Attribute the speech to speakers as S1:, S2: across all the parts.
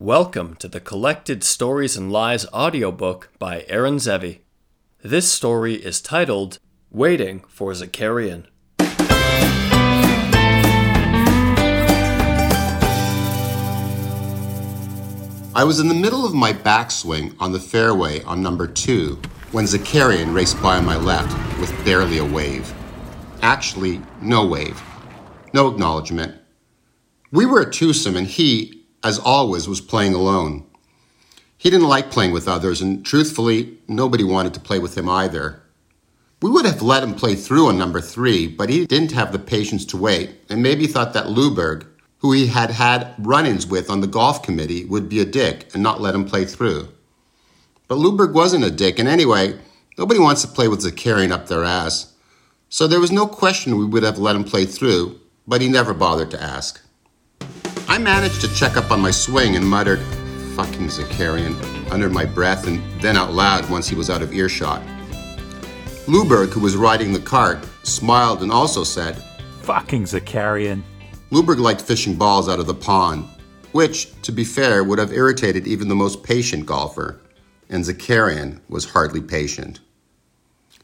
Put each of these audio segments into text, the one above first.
S1: Welcome to the Collected Stories and Lies audiobook by Aaron Zevy. This story is titled Waiting for Zakarian.
S2: I was in the middle of my backswing on the fairway on number two when Zakarian raced by on my left with barely a wave. Actually, no wave. No acknowledgement. We were a twosome, and he, as always, was playing alone. He didn't like playing with others, and truthfully, nobody wanted to play with him either. We would have let him play through on number three, but he didn't have the patience to wait, and maybe thought that Luberg, who he had had run ins with on the golf committee, would be a dick and not let him play through. But Luberg wasn't a dick, and anyway, nobody wants to play with Zakarian up their ass. So there was no question we would have let him play through, but he never bothered to ask. I managed to check up on my swing and muttered, fucking Zakarian, under my breath and then out loud once he was out of earshot. Luberg, who was riding the cart, smiled and also said,
S3: Fucking Zakarian.
S2: Luberg liked fishing balls out of the pond, which, to be fair, would have irritated even the most patient golfer, and Zakarian was hardly patient.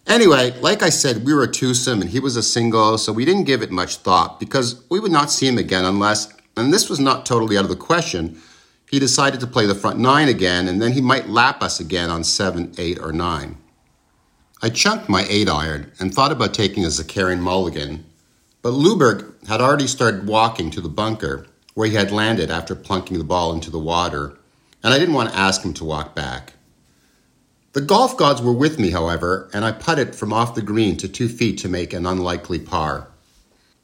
S2: Anyway, like I said, we were a twosome and he was a single, so we didn't give it much thought because we would not see him again unless, and this was not totally out of the question, he decided to play the front nine again and then he might lap us again on seven, eight, or nine. I chunked my eight iron and thought about taking a Zakarian mulligan, but Luberg had already started walking to the bunker where he had landed after plunking the ball into the water, and I didn't want to ask him to walk back. The golf gods were with me, however, and I putted from off the green to two feet to make an unlikely par.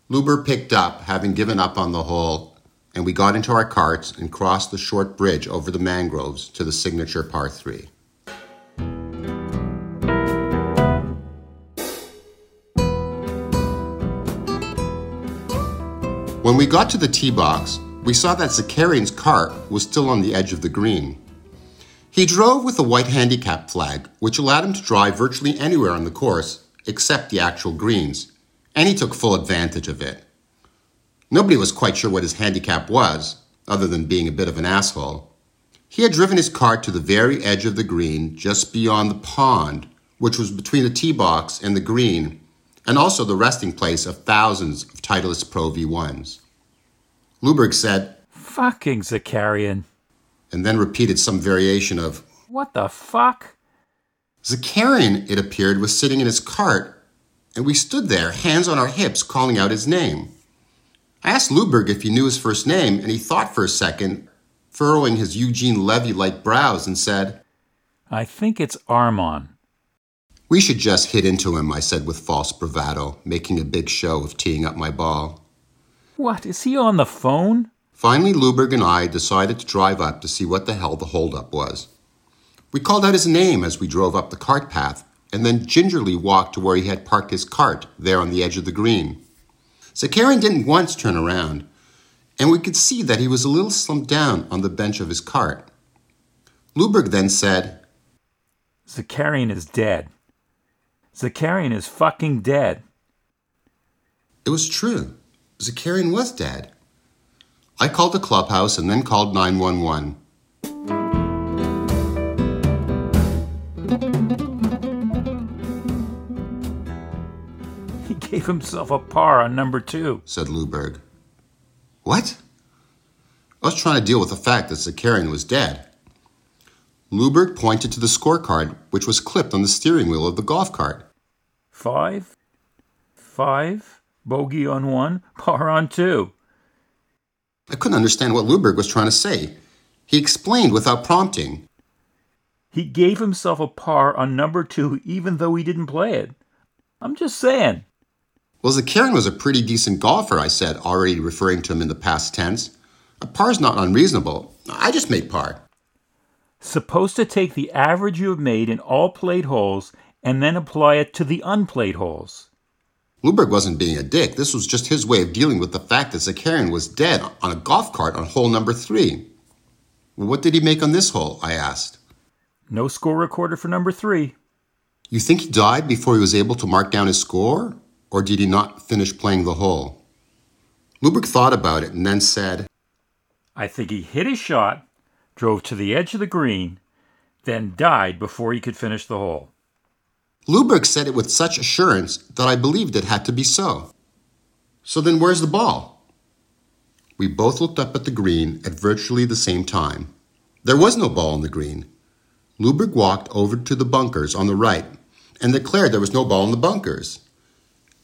S2: Luberg picked up, having given up on the hole, and we got into our carts and crossed the short bridge over the mangroves to the signature par three. When we got to the tee box, we saw that Zakarian's cart was still on the edge of the green. He drove with a white handicap flag, which allowed him to drive virtually anywhere on the course except the actual greens, and he took full advantage of it. Nobody was quite sure what his handicap was, other than being a bit of an asshole. He had driven his cart to the very edge of the green, just beyond the pond, which was between the tee box and the green, and also the resting place of thousands of Titleist Pro V1s. Luberg said,
S3: Fucking Zakarian.
S2: and then repeated some variation of,
S3: What the fuck?
S2: Zakarian, it appeared, was sitting in his cart, and we stood there, hands on our hips, calling out his name. I asked Luberg if he knew his first name, and he thought for a second, furrowing his Eugene Levy like brows, and said,
S3: I think it's Armon.
S2: We should just hit into him, I said with false bravado, making a big show of teeing up my ball.
S3: What, is he on the phone?
S2: Finally, Luberg and I decided to drive up to see what the hell the holdup was. We called out his name as we drove up the cart path, and then gingerly walked to where he had parked his cart, there on the edge of the green. Zakarian didn't once turn around, and we could see that he was a little slumped down on the bench of his cart. Luberg then said,
S3: Zakarian is dead. Zakarian is fucking dead.
S2: It was true. Zakarian was dead. I called the clubhouse and then called 911.
S3: Gave himself a par on number two.
S2: said Luberg. What? I was trying to deal with the fact that Zakarian was dead. Luberg pointed to the scorecard, which was clipped on the steering wheel of the golf cart.
S3: Five, five, bogey on one, par on two.
S2: I couldn't understand what Luberg was trying to say. He explained without prompting.
S3: He gave himself a par on number two even though he didn't play it. I'm just saying.
S2: Well, Zakarian was a pretty decent golfer, I said, already referring to him in the past tense. A par's not unreasonable. I just made par.
S3: Supposed to take the average you have made in all played holes and then apply it to the unplayed holes.
S2: Luberg wasn't being a dick. This was just his way of dealing with the fact that Zakarian was dead on a golf cart on hole number three. What did he make on this hole? I asked.
S3: No score recorded for number three.
S2: You think he died before he was able to mark down his score? Or did he not finish playing the hole? Luberg thought about it and then said,
S3: I think he hit his shot, drove to the edge of the green, then died before he could finish the hole.
S2: Luberg said it with such assurance that I believed it had to be so. So then where's the ball? We both looked up at the green at virtually the same time. There was no ball in the green. Luberg walked over to the bunkers on the right and declared there was no ball in the bunkers.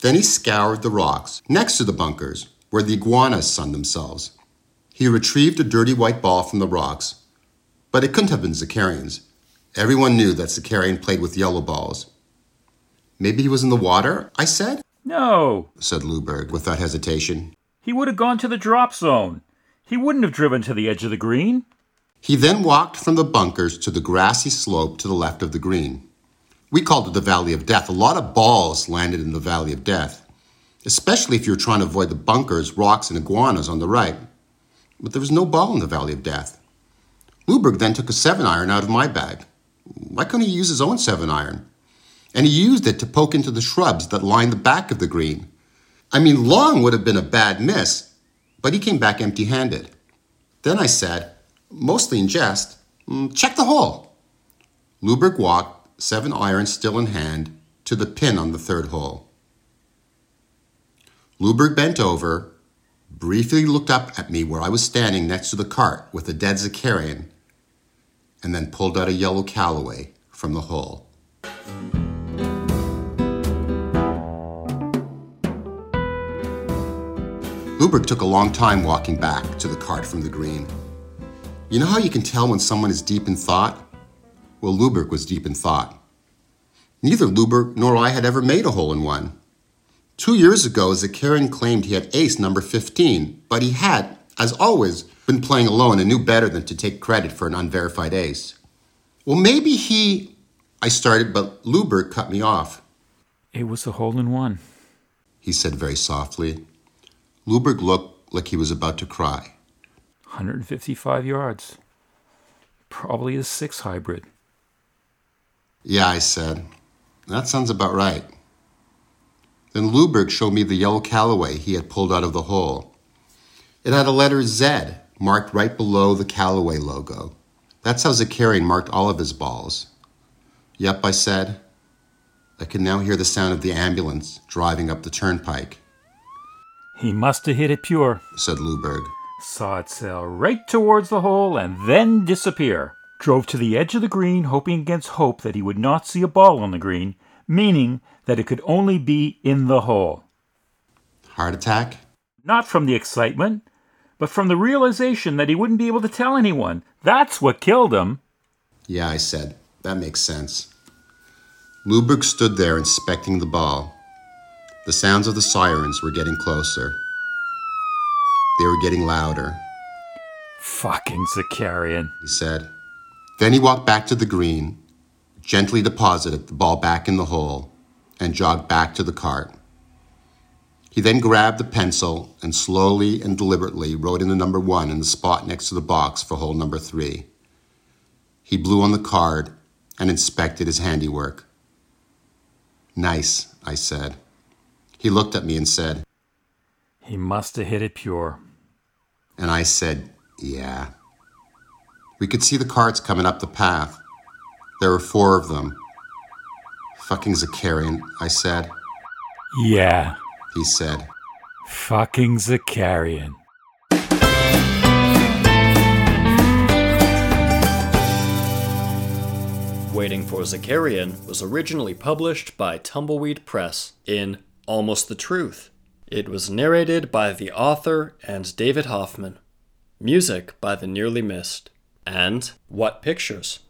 S2: Then he scoured the rocks next to the bunkers where the iguanas sunned themselves. He retrieved a dirty white ball from the rocks, but it couldn't have been Zakarian's. Everyone knew that Zakarian played with yellow balls. Maybe he was in the water, I said?
S3: No,
S2: said Luberg without hesitation.
S3: he would have gone to the drop zone. He wouldn't have driven to the edge of the green.
S2: He then walked from the bunkers to the grassy slope to the left of the green. We called it the Valley of Death. A lot of balls landed in the Valley of Death, especially if you were trying to avoid the bunkers, rocks, and iguanas on the right. But there was no ball in the Valley of Death. Luberg then took a seven iron out of my bag. Why couldn't he use his own seven iron? And he used it to poke into the shrubs that lined the back of the green. I mean, long would have been a bad miss, but he came back empty handed. Then I said, mostly in jest, "Mm, check the hole. Luberg walked, seven iron still in hand, to the pin on the third hole. Luberg bent over, briefly looked up at me where I was standing next to the cart with the dead Zakarian, and then pulled out a yellow Callaway from the hole. Luberg took a long time walking back to the cart from the green. You know how you can tell when someone is deep in thought? Well, Luberg was deep in thought. Neither Luberg nor I had ever made a hole in one. Two years ago, Zakarian claimed he had ace number 15, but he had, as always, been playing alone and knew better than to take credit for an unverified ace. Well, maybe he. I started, but Luberg cut me off.
S3: It was a hole in one.
S2: He said very softly. Luberg looked like he was about to cry.
S3: 155 yards. Probably a six hybrid.
S2: Yeah, I said. That sounds about right. Then Luberg showed me the yellow Callaway he had pulled out of the hole. It had a letter Z marked right below the Callaway logo. That's how Zakarian marked all of his balls. Yep, I said. I can now hear the sound of the ambulance driving up the turnpike,
S3: He must have hit it pure.
S2: said Luberg.
S3: Saw it sail right towards the hole and then disappear. Drove to the edge of the green, hoping against hope that he would not see a ball on the green, meaning that it could only be in the hole.
S2: Heart attack?
S3: Not from the excitement, but from the realization that he wouldn't be able to tell anyone. That's what killed him.
S2: Yeah, I said. That makes sense. Luberg stood there inspecting the ball. The sounds of the sirens were getting closer. They were getting louder,
S3: Fucking Zakarian.
S2: he said. Then he walked back to the green, gently deposited the ball back in the hole, and jogged back to the cart. He then grabbed the pencil and slowly and deliberately wrote in the number one in the spot next to the box for hole number three. He blew on the card and inspected his handiwork. Nice, I said. He looked at me and said,
S3: He must have hit it pure.
S2: and I said, Yeah. We could see the carts coming up the path. There were four of them. Fucking Zakarian, I said.
S3: Yeah,
S2: He said,
S3: fucking Zakarian.
S1: Waiting for Zakarian was originally published by Tumbleweed Press in Almost the Truth. It was narrated by the author and David Hoffman. Music by The Nearly Missed. And What Pictures?